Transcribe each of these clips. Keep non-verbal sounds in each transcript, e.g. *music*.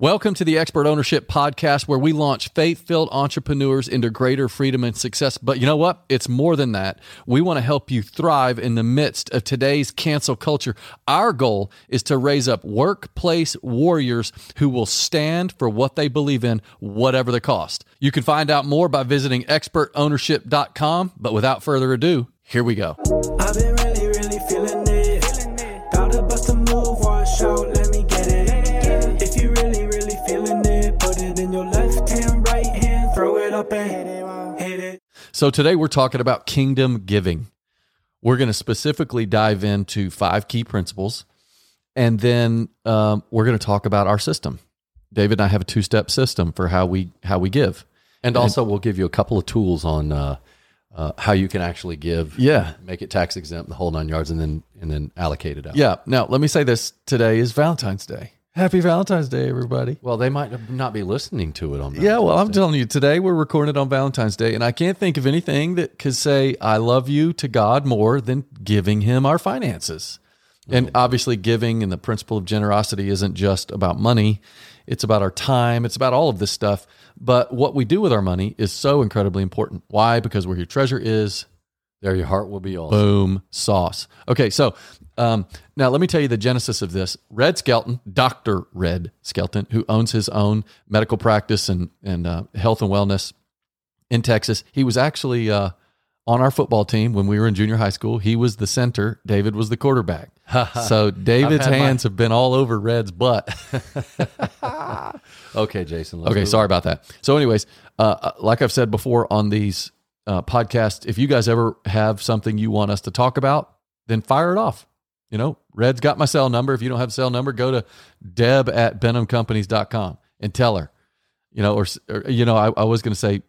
Welcome to the Expert Ownership Podcast, where we launch faith filled entrepreneurs into greater freedom and success. But you know what? It's more than that. We want to help you thrive in the midst of today's cancel culture. Our goal is to raise up workplace warriors who will stand for what they believe in, whatever the cost. You can find out more by visiting expertownership.com. But without further ado, here we go. So today we're talking about kingdom giving. We're going to specifically dive into five key principles, and then um, we're going to talk about our system. David and I have a two-step system for how we how we give. And also, we'll give you a couple of tools on uh, uh, how you can actually give. Yeah. make it tax exempt, the whole nine yards, and then and then allocate it out. Yeah. Now let me say this: today is Valentine's Day. Happy Valentine's Day, everybody. Well, they might not be listening to it on. Yeah, well, I'm Day. telling you, today we're recording it on Valentine's Day, and I can't think of anything that could say I love you to God more than giving Him our finances. And oh. obviously, giving and the principle of generosity isn't just about money, it's about our time, it's about all of this stuff. But what we do with our money is so incredibly important. Why? Because where your treasure is, there your heart will be also. Boom, sauce. Okay, so um, now let me tell you the genesis of this. Red Skelton, Doctor Red Skelton, who owns his own medical practice and and uh, health and wellness in Texas, he was actually uh, on our football team when we were in junior high school. He was the center. David was the quarterback. *laughs* so David's had my- hands have been all over Red's butt. *laughs* Okay, Jason. Okay, sorry about that. So, anyways, uh, like I've said before on these uh, podcasts, if you guys ever have something you want us to talk about, then fire it off. You know, Red's got my cell number. If you don't have a cell number, go to deb at benhamcompanies.com and tell her, you know, or, or you know, I, I was going to say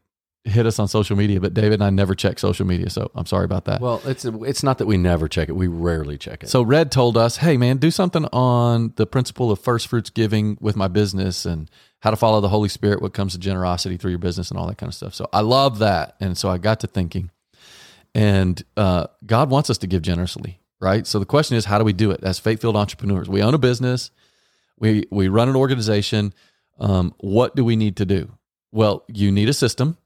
hit us on social media, but David and I never check social media. So I'm sorry about that. Well, it's it's not that we never check it; we rarely check it. So Red told us, "Hey man, do something on the principle of first fruits giving with my business and how to follow the Holy Spirit what comes to generosity through your business and all that kind of stuff." So I love that, and so I got to thinking, and uh, God wants us to give generously, right? So the question is, how do we do it as faith-filled entrepreneurs? We own a business, we we run an organization. Um, what do we need to do? Well, you need a system.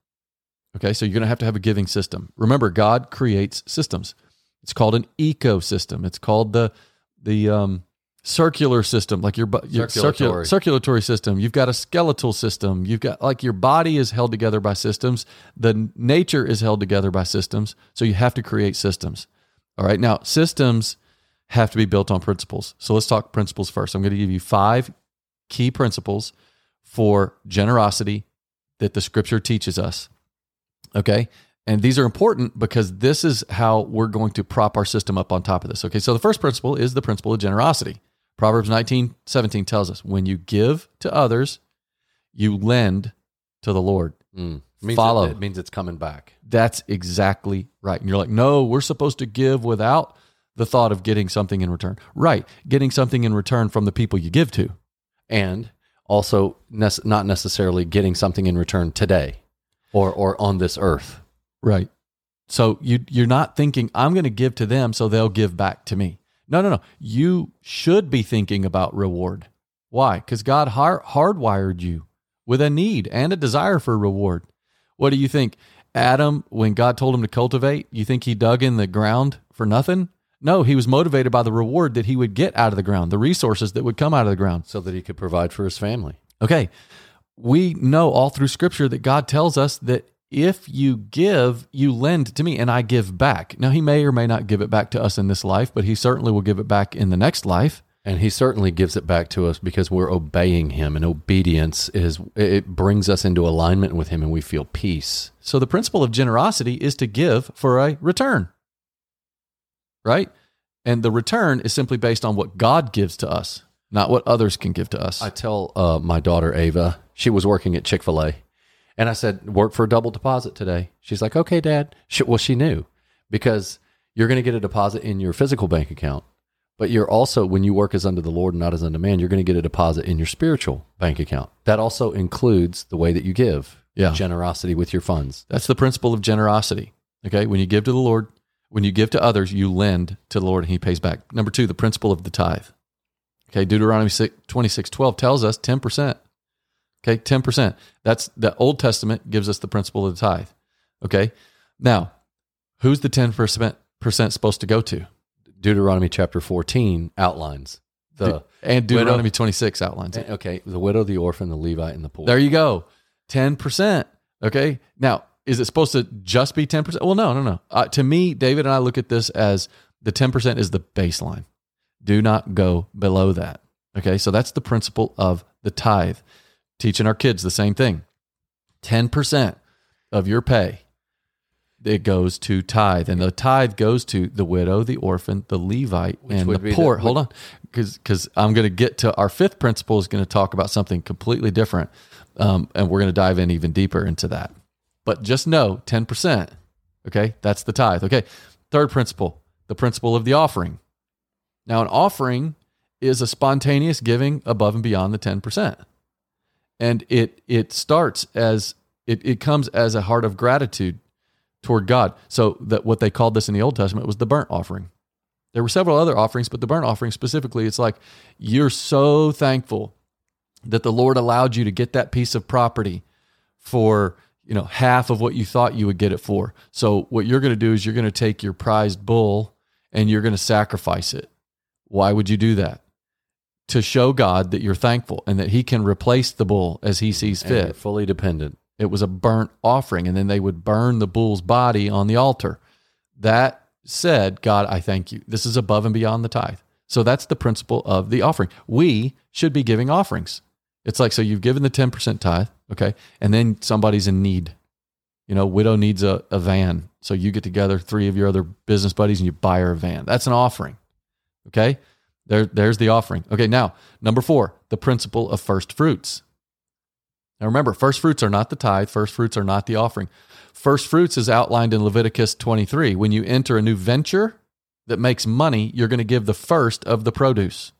Okay, so you're going to have to have a giving system. Remember, God creates systems. It's called an ecosystem. It's called the the um, circular system, like your, your Circulatory. circulatory system. You've got a skeletal system. You've got like your body is held together by systems. The nature is held together by systems. So you have to create systems. All right. Now systems have to be built on principles. So let's talk principles first. I'm going to give you five key principles for generosity that the Scripture teaches us. Okay. And these are important because this is how we're going to prop our system up on top of this. Okay. So the first principle is the principle of generosity. Proverbs 19, 17 tells us when you give to others, you lend to the Lord. Mm. Means Follow. It, it means it's coming back. That's exactly right. And you're like, no, we're supposed to give without the thought of getting something in return. Right. Getting something in return from the people you give to. and also nec- not necessarily getting something in return today or or on this earth. Right. So you you're not thinking I'm going to give to them so they'll give back to me. No, no, no. You should be thinking about reward. Why? Because God hard, hardwired you with a need and a desire for reward. What do you think? Adam, when God told him to cultivate, you think he dug in the ground for nothing? No, he was motivated by the reward that he would get out of the ground, the resources that would come out of the ground. so that he could provide for his family. Okay. We know all through scripture that God tells us that if you give, you lend to me and I give back. Now, he may or may not give it back to us in this life, but he certainly will give it back in the next life. And he certainly gives it back to us because we're obeying him and obedience is it brings us into alignment with him and we feel peace. So, the principle of generosity is to give for a return, right? And the return is simply based on what God gives to us, not what others can give to us. I tell uh, my daughter Ava, she was working at Chick fil A, and I said, work for a double deposit today. She's like, okay, dad. She, well, she knew because you're going to get a deposit in your physical bank account, but you're also, when you work as under the Lord and not as unto man, you're going to get a deposit in your spiritual bank account. That also includes the way that you give, Yeah. generosity with your funds. That's the principle of generosity. Okay. When you give to the Lord, when you give to others, you lend to the Lord and he pays back. Number two, the principle of the tithe. Okay. Deuteronomy 6, 26, 12 tells us 10%. Okay, 10%. That's the Old Testament gives us the principle of the tithe. Okay. Now, who's the 10% supposed to go to? Deuteronomy chapter 14 outlines the and Deuteronomy 26 outlines it. okay, the widow, the orphan, the Levite, and the poor. There you go. 10%. Okay. Now, is it supposed to just be 10%? Well, no, no, no. Uh, to me, David and I look at this as the 10% is the baseline. Do not go below that. Okay. So that's the principle of the tithe. Teaching our kids the same thing 10% of your pay it goes to tithe, and the tithe goes to the widow, the orphan, the Levite, Which and the poor. the- Hold on, because because I'm going to get to our fifth principle is going to talk about something completely different, um, and we're going to dive in even deeper into that. But just know, ten percent. Okay, that's the tithe. Okay, third principle, the principle of the offering. Now, an offering is a spontaneous giving above and beyond the ten percent, and it it starts as it, it comes as a heart of gratitude toward God. So that what they called this in the Old Testament was the burnt offering. There were several other offerings, but the burnt offering specifically, it's like you're so thankful that the Lord allowed you to get that piece of property for you know half of what you thought you would get it for. So what you're going to do is you're going to take your prized bull and you're going to sacrifice it. Why would you do that? To show God that you're thankful and that He can replace the bull as He sees fit. fully dependent. It was a burnt offering, and then they would burn the bull's body on the altar. That said, God, I thank you. This is above and beyond the tithe. So that's the principle of the offering. We should be giving offerings. It's like, so you've given the 10% tithe, okay, and then somebody's in need. You know, widow needs a, a van. So you get together, three of your other business buddies, and you buy her a van. That's an offering. Okay. There, there's the offering. Okay. Now, number four, the principle of first fruits. Now remember, first fruits are not the tithe, first fruits are not the offering. First fruits is outlined in Leviticus 23. When you enter a new venture that makes money, you're going to give the first of the produce.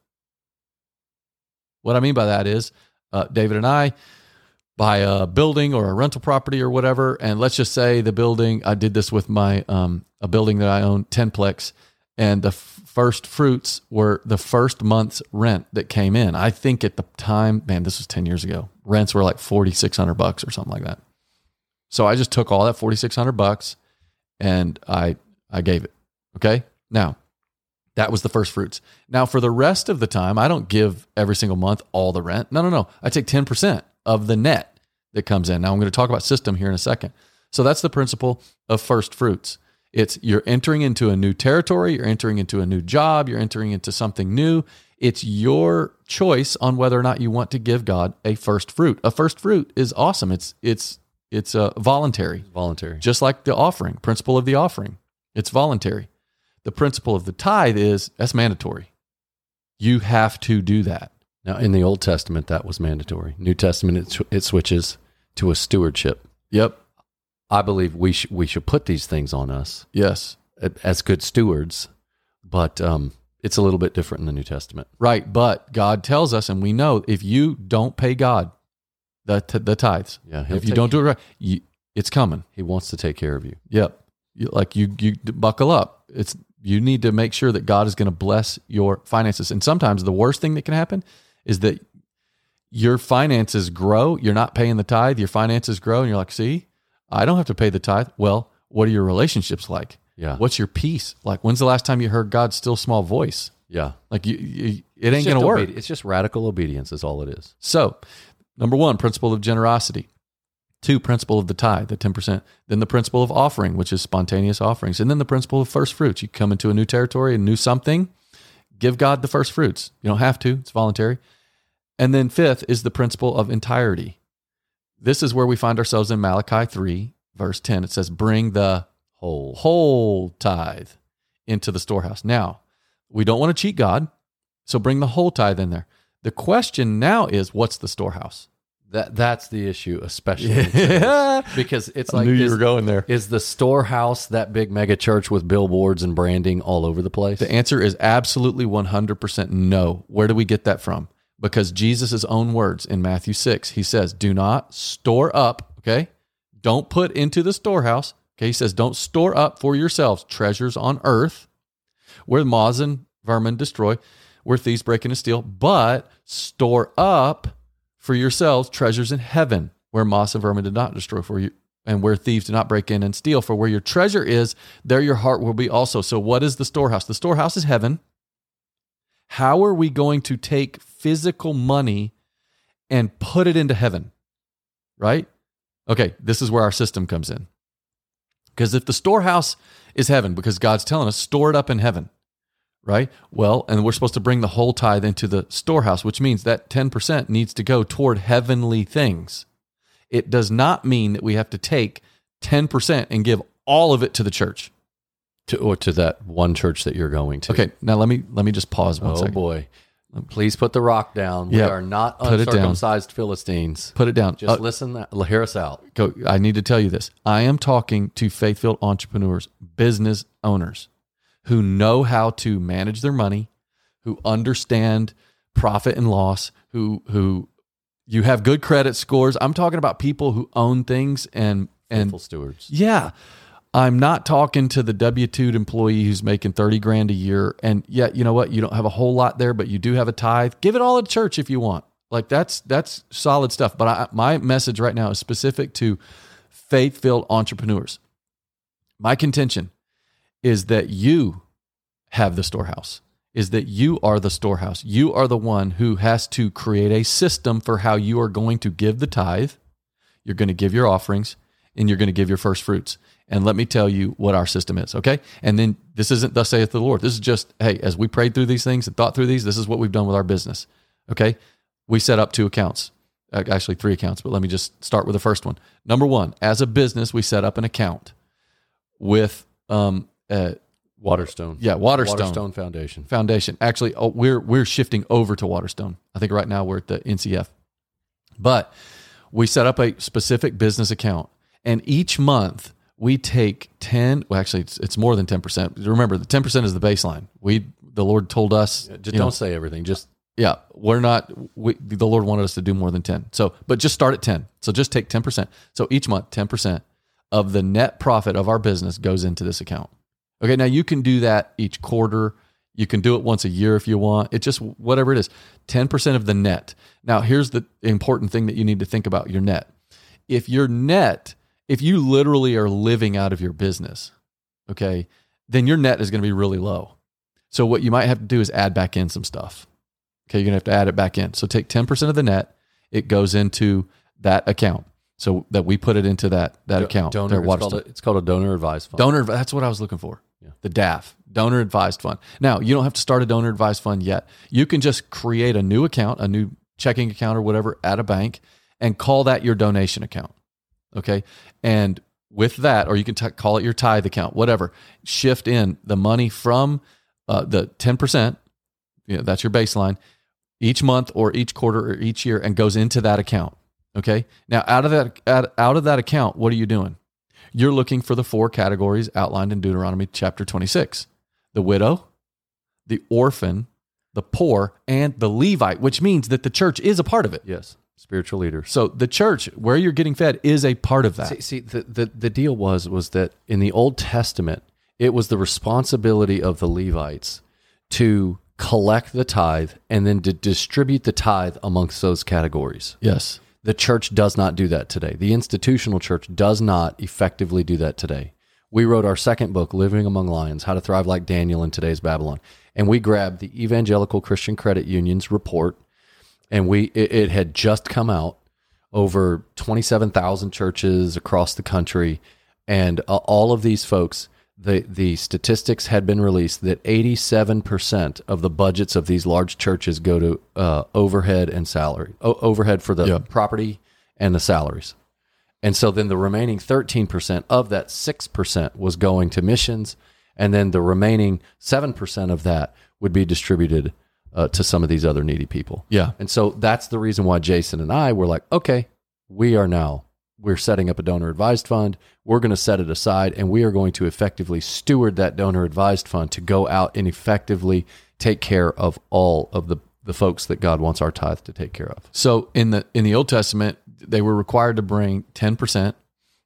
What I mean by that is, uh, David and I buy a building or a rental property or whatever, and let's just say the building. I did this with my um, a building that I own, Tenplex, and the first fruits were the first month's rent that came in. I think at the time, man, this was ten years ago. Rents were like forty six hundred bucks or something like that. So I just took all that forty six hundred bucks and I I gave it. Okay, now that was the first fruits. Now for the rest of the time, I don't give every single month all the rent. No, no, no. I take ten percent of the net that comes in. Now I'm going to talk about system here in a second. So that's the principle of first fruits. It's you're entering into a new territory, you're entering into a new job, you're entering into something new. It's your choice on whether or not you want to give God a first fruit. A first fruit is awesome. It's it's it's uh, voluntary, Voluntary. just like the offering principle of the offering. It's voluntary. The principle of the tithe is that's mandatory. You have to do that. Now, in the Old Testament, that was mandatory. New Testament, it, it switches to a stewardship. Yep. I believe we sh- we should put these things on us Yes. as good stewards, but um, it's a little bit different in the New Testament. Right. But God tells us, and we know if you don't pay God the, t- the tithes, Yeah, he'll if you take- don't do it right, you, it's coming. He wants to take care of you. Yep. You, like you, you buckle up. It's you need to make sure that God is going to bless your finances. And sometimes the worst thing that can happen is that your finances grow. You're not paying the tithe. Your finances grow, and you're like, "See, I don't have to pay the tithe." Well, what are your relationships like? Yeah. What's your peace like? When's the last time you heard God's still small voice? Yeah. Like you, you it ain't going to work. It's just radical obedience, is all it is. So, number one, principle of generosity. Two, principle of the tithe, the 10%. Then the principle of offering, which is spontaneous offerings. And then the principle of first fruits. You come into a new territory, a new something, give God the first fruits. You don't have to, it's voluntary. And then fifth is the principle of entirety. This is where we find ourselves in Malachi 3, verse 10. It says, Bring the Whole. whole tithe into the storehouse. Now, we don't want to cheat God, so bring the whole tithe in there. The question now is, what's the storehouse? That that's the issue, especially Yeah. *laughs* because it's I like knew you is, were going there. is the storehouse that big mega church with billboards and branding all over the place? The answer is absolutely 100% no. Where do we get that from? Because Jesus' own words in Matthew 6, he says, Do not store up, okay? Don't put into the storehouse. Okay, he says, Don't store up for yourselves treasures on earth where moths and vermin destroy, where thieves break in and steal, but store up for yourselves treasures in heaven, where moss and vermin did not destroy for you, and where thieves do not break in and steal. For where your treasure is, there your heart will be also. So, what is the storehouse? The storehouse is heaven. How are we going to take physical money and put it into heaven? Right? Okay, this is where our system comes in. Because if the storehouse is heaven, because God's telling us, store it up in heaven, right? Well, and we're supposed to bring the whole tithe into the storehouse, which means that 10% needs to go toward heavenly things. It does not mean that we have to take 10% and give all of it to the church. To, or to that one church that you're going to. Okay, now let me let me just pause one Oh second. boy. Please put the rock down. We are not put uncircumcised Philistines. Put it down. Just Uh, listen that hear us out. go, I need to tell you this. I am talking to faith filled entrepreneurs, business owners who know how to manage their money, who understand profit and loss, who who you have good credit scores. I'm talking about people who own things and and Faithful stewards. yeah. I'm not talking to the W 2 employee who's making 30 grand a year. And yet, you know what? You don't have a whole lot there, but you do have a tithe. Give it all to church if you want. Like that's, that's solid stuff. But I, my message right now is specific to faith filled entrepreneurs. My contention is that you have the storehouse, is that you are the storehouse. You are the one who has to create a system for how you are going to give the tithe. You're going to give your offerings and you're going to give your first fruits. And let me tell you what our system is, okay? And then this isn't thus saith the Lord. This is just, hey, as we prayed through these things and thought through these, this is what we've done with our business, okay? We set up two accounts, uh, actually three accounts, but let me just start with the first one. Number one, as a business, we set up an account with, um, uh, Waterstone. yeah, Waterstone, Waterstone Foundation. Foundation. Actually, oh, we're we're shifting over to Waterstone. I think right now we're at the NCF, but we set up a specific business account, and each month we take ten. Well, actually, it's, it's more than ten percent. Remember, the ten percent is the baseline. We the Lord told us. Just don't know, say everything. Just yeah, we're not. We, the Lord wanted us to do more than ten. So, but just start at ten. So just take ten percent. So each month, ten percent of the net profit of our business goes into this account. Okay, now you can do that each quarter. You can do it once a year if you want. It just whatever it is, ten percent of the net. Now, here's the important thing that you need to think about your net. If your net, if you literally are living out of your business, okay, then your net is going to be really low. So what you might have to do is add back in some stuff. Okay, you're gonna have to add it back in. So take 10% of the net, it goes into that account. So that we put it into that that account. Donor, it's, called a, it's called a donor advised fund. Donor, that's what I was looking for. The DAF, donor advised fund. Now, you don't have to start a donor advised fund yet. You can just create a new account, a new checking account or whatever at a bank and call that your donation account. Okay. And with that, or you can t- call it your tithe account, whatever, shift in the money from uh, the 10%, you know, that's your baseline, each month or each quarter or each year and goes into that account. Okay. Now, out of that, out, out of that account, what are you doing? You're looking for the four categories outlined in Deuteronomy chapter 26 the widow, the orphan, the poor, and the Levite, which means that the church is a part of it. Yes, spiritual leader. So the church, where you're getting fed, is a part of that. See, see the, the, the deal was was that in the Old Testament, it was the responsibility of the Levites to collect the tithe and then to distribute the tithe amongst those categories. yes. The church does not do that today. The institutional church does not effectively do that today. We wrote our second book, Living Among Lions How to Thrive Like Daniel in Today's Babylon. And we grabbed the Evangelical Christian Credit Union's report, and we it, it had just come out over 27,000 churches across the country. And uh, all of these folks, the, the statistics had been released that 87% of the budgets of these large churches go to uh, overhead and salary, o- overhead for the property and the salaries. And so then the remaining 13% of that 6% was going to missions. And then the remaining 7% of that would be distributed uh, to some of these other needy people. Yeah. And so that's the reason why Jason and I were like, okay, we are now, we're setting up a donor advised fund. We're going to set it aside and we are going to effectively steward that donor advised fund to go out and effectively take care of all of the, the folks that God wants our tithe to take care of. So in the in the Old Testament, they were required to bring ten percent.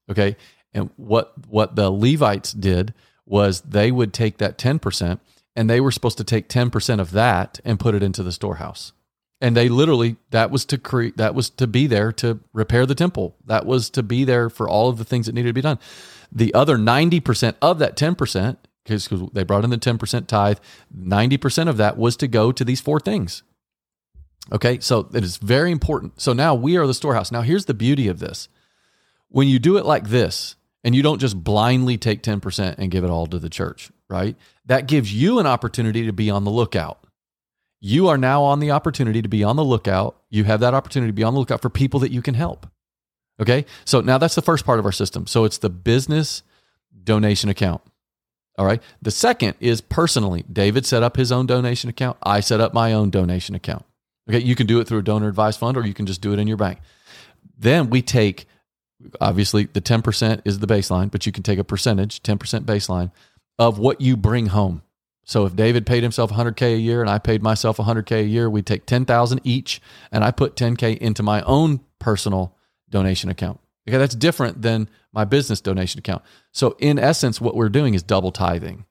Okay, and what what the Levites did was they would take that ten percent, and they were supposed to take ten percent of that and put it into the storehouse. And they literally that was to create that was to be there to repair the temple. That was to be there for all of the things that needed to be done. The other 90% of that 10%, because they brought in the 10% tithe, 90% of that was to go to these four things. Okay, so it is very important. So now we are the storehouse. Now here's the beauty of this. When you do it like this, and you don't just blindly take 10% and give it all to the church, right? That gives you an opportunity to be on the lookout you are now on the opportunity to be on the lookout. You have that opportunity to be on the lookout for people that you can help. Okay. So now that's the first part of our system. So it's the business donation account. All right. The second is personally. David set up his own donation account. I set up my own donation account. Okay. You can do it through a donor advised fund or you can just do it in your bank. Then we take, obviously, the 10% is the baseline, but you can take a percentage, 10% baseline of what you bring home. So if David paid himself 100k a year and I paid myself 100k a year, we'd take 10,000 each and I put 10k into my own personal donation account. Okay, that's different than my business donation account. So in essence what we're doing is double tithing.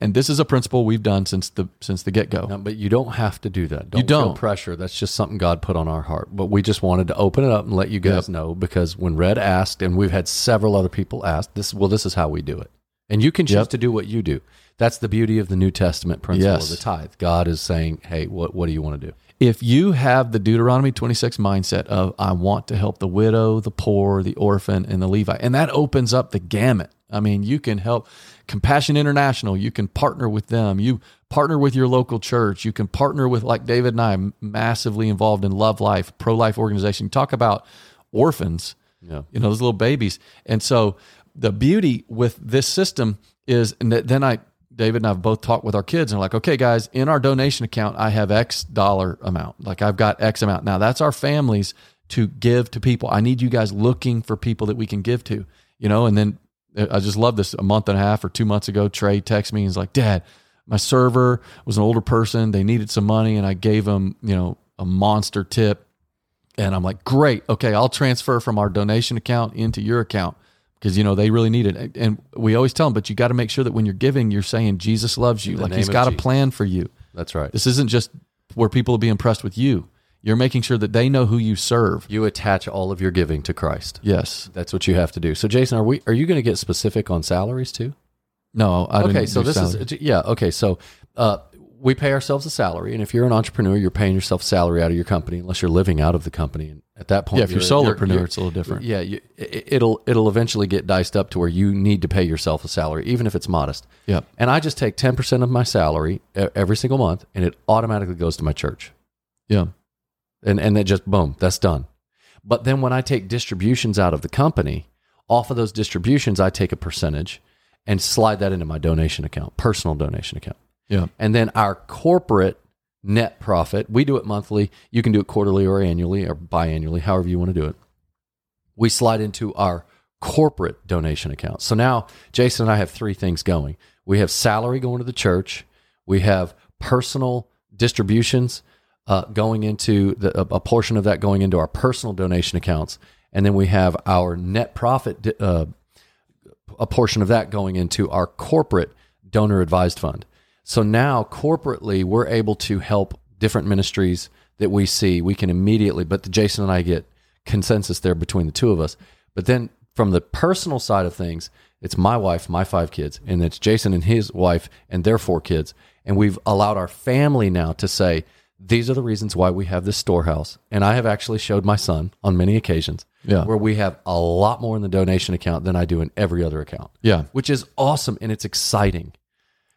And this is a principle we've done since the since the get-go. No, but you don't have to do that. Don't You don't. feel pressure. That's just something God put on our heart. But we just wanted to open it up and let you guys Yep. know because when Red asked, and we've had several other people ask, this well, this is how we do it. And you can choose Yep. to do what you do. That's the beauty of the New Testament principle Yes. of the tithe. God is saying, Hey, what what do you want to do? if you have the Deuteronomy 26 mindset of I want to help the widow, the poor, the orphan, and the Levite, and that opens up the gamut. I mean, you can help Compassion International, you can partner with them, you partner with your local church, you can partner with like David and I, massively involved in Love Life, pro life organization. Talk about orphans, Yeah. you know, those little babies. And so the beauty with this system is, and then I, David and I have both talked with our kids and like, okay, guys, in our donation account, I have X dollar amount. Like I've got X amount. Now that's our families to give to people. I need you guys looking for people that we can give to, you know, and then uh, I just love this. A month and a half or two months ago, Trey texted me and he's like, Dad, my server was an older person. They needed some money and I gave them, you know, a monster tip. And I'm like, great. Okay, I'll transfer from our donation account into your account because you know they really need it. And we always tell them, but you got to make sure that when you're giving, you're saying Jesus loves you. Like He's got a plan for you. That's right. This isn't just where people will be impressed with you. You're making sure that they know who you serve. You attach all of your giving to Christ. Yes. That's what you have to do. So Jason, are we are you going to get specific on salaries too? No. I okay so this salary. is yeah okay so uh, we pay ourselves a salary and if you're an entrepreneur you're paying yourself a salary out of your company unless you're living out of the company and at that point yeah. If you're, you're- solopreneur, you're- it's a little different. yeah you, it- it'll it'll eventually get diced up to where you need to pay yourself a salary even if it's modest Yep. and i just take 10% of my salary every single month and it automatically goes to my church Yeah. and and it just boom that's done but then when i take distributions out of the company off of those distributions i take a percentage and slide that into my donation account personal donation account Yeah. and then our corporate net profit, we do it monthly. You can do it quarterly or annually or biannually, however you want to do it. We slide into our corporate donation account. So now Jason and I have three things going. We have salary going to the church. We have personal distributions uh, going into the, a, portion of that going into our personal donation accounts. And then we have our net profit uh, a portion of that going into our corporate donor advised fund. So now corporately, we're able to help different ministries that we see. We can immediately, but Jason and I get consensus there between the two of us. But then from the personal side of things, it's my wife, my five kids, and it's Jason and his wife and their four kids. And we've allowed our family now to say, these are the reasons why we have this storehouse. And I have actually showed my son on many occasions Yeah. where we have a lot more in the donation account than I do in every other account, Yeah. which is awesome and it's exciting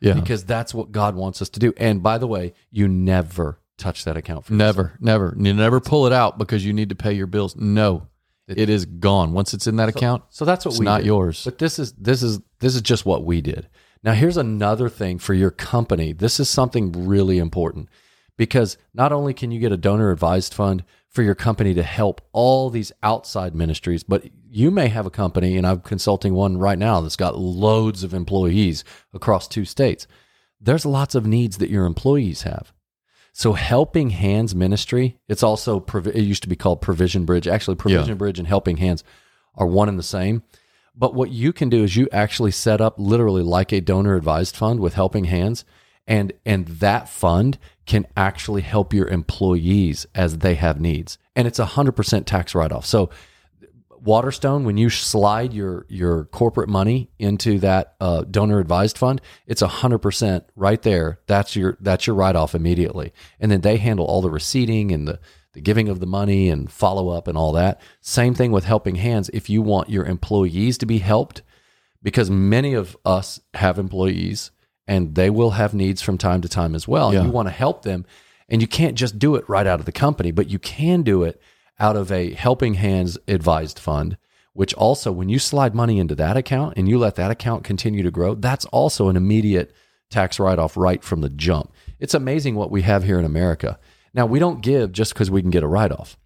Yeah. because that's what God wants us to do. And by the way, you never touch that account. For Never, never, you never pull it out because you need to pay your bills. No, it is gone once it's in that account. So that's what It's we not did. yours. But this is this is this is just what we did. Now here's another thing for your company. This is something really important because not only can you get a donor advised fund for your company to help all these outside ministries, but you may have a company and I'm consulting one right now that's got loads of employees across two states. There's lots of needs that your employees have. So Helping Hands Ministry, it's also it used to be called Provision Bridge. Actually, Provision Bridge and Helping Hands are one and the same. But what you can do is you actually set up literally like a donor advised fund with Helping Hands, and and that fund can actually help your employees as they have needs. And it's a 100% tax write-off. So waterstone when you slide your your corporate money into that uh, donor advised fund it's a 100% right there. That's your that's your write-off immediately. And then they handle all the receipting and the the giving of the money and follow up and all that. Same thing with helping hands. If you want your employees to be helped because many of us have employees and they will have needs from time to time as well. Yeah. You want to help them and you can't just do it right out of the company, but you can do it out of a helping hands advised fund, which also when you slide money into that account and you let that account continue to grow, that's also an immediate tax write off right from the jump. It's amazing what we have here in America. Now, we don't give just because we can get a write off.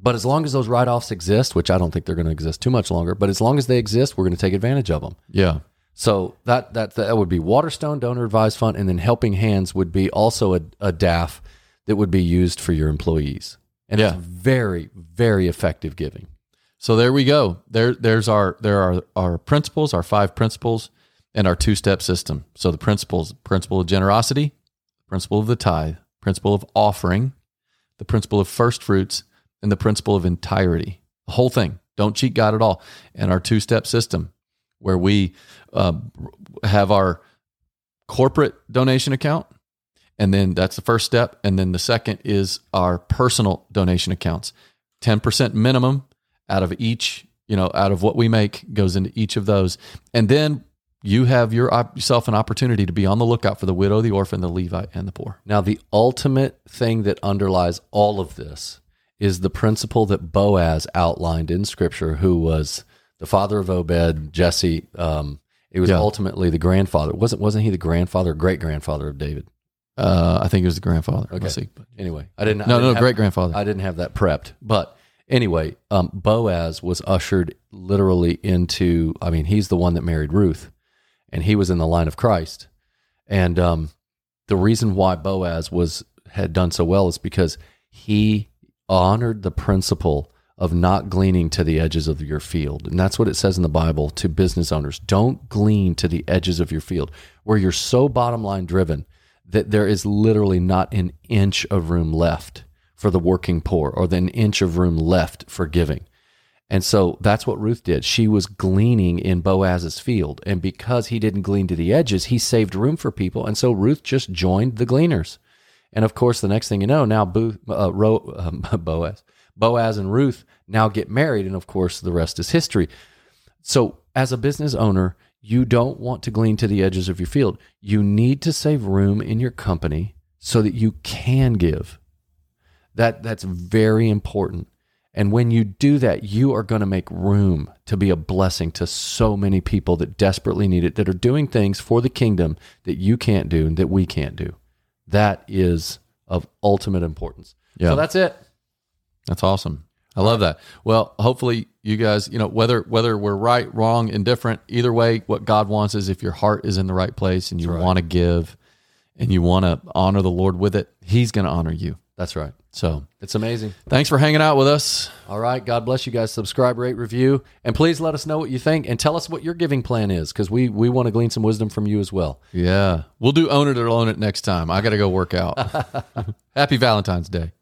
But as long as those write offs exist, which I don't think they're going to exist too much longer, but as long as they exist, we're going to take advantage of them. Yeah. So that that that would be Waterstone Donor Advised Fund, and then Helping Hands would be also a, a DAF that would be used for your employees, and Yeah. it's very very effective giving. So there we go. There, there's our there are our principles, our five principles, and our two step system. So the principles: principle of generosity, principle of the tithe, principle of offering, the principle of first fruits, and the principle of entirety. The whole thing. Don't cheat God at all. And our two step system, where we uh, have our corporate donation account. And then that's the first step. And then the second is our personal donation accounts. 10% minimum out of each, you know, out of what we make goes into each of those. And then you have your, yourself an opportunity to be on the lookout for the widow, the orphan, the Levite, and the poor. Now, the ultimate thing that underlies all of this is the principle that Boaz outlined in Scripture, who was the father of Obed, Jesse. Um, it was Yeah. ultimately the grandfather. wasn't Wasn't he the grandfather, great grandfather of David? Uh, I think it was the grandfather. Okay. See. Anyway, I didn't. I No, didn't no, have- great grandfather. I didn't have that prepped, but anyway, um, Boaz was ushered literally into. I mean, he's the one that married Ruth, and he was in the line of Christ. And um, the reason why Boaz was had done so well is because he honored the principle of not gleaning to the edges of your field. And that's what it says in the Bible to business owners. Don't glean to the edges of your field where you're so bottom line driven that there is literally not an inch of room left for the working poor or an inch of room left for giving. And so that's what Ruth did. She was gleaning in Boaz's field. And because he didn't glean to the edges, he saved room for people. And so Ruth just joined the gleaners. And of course, the next thing you know, now Booth, uh, Ro, *laughs* um, Boaz, Boaz and Ruth now get married. And of course, the rest is history. So, as a business owner, you don't want to glean to the edges of your field. You need to save room in your company so that you can give. That that's very important. And when you do that, you are going to make room to be a blessing to so many people that desperately need it, that are doing things for the kingdom that you can't do and that we can't do. That is of ultimate importance. Yeah. So that's it. That's awesome. I love that. Well, hopefully you guys, you know, whether whether we're right, wrong, indifferent, either way, what God wants is if your heart is in the right place and you right. want to give and you want to honor the Lord with it, he's going to honor you. That's right. So, It's amazing. thanks for hanging out with us. All right. God bless you guys. Subscribe, rate, review, and please let us know what you think and tell us what your giving plan is because we, we want to glean some wisdom from you as well. Yeah. We'll do own it or loan it next time. I got to go work out. *laughs* Happy Valentine's Day.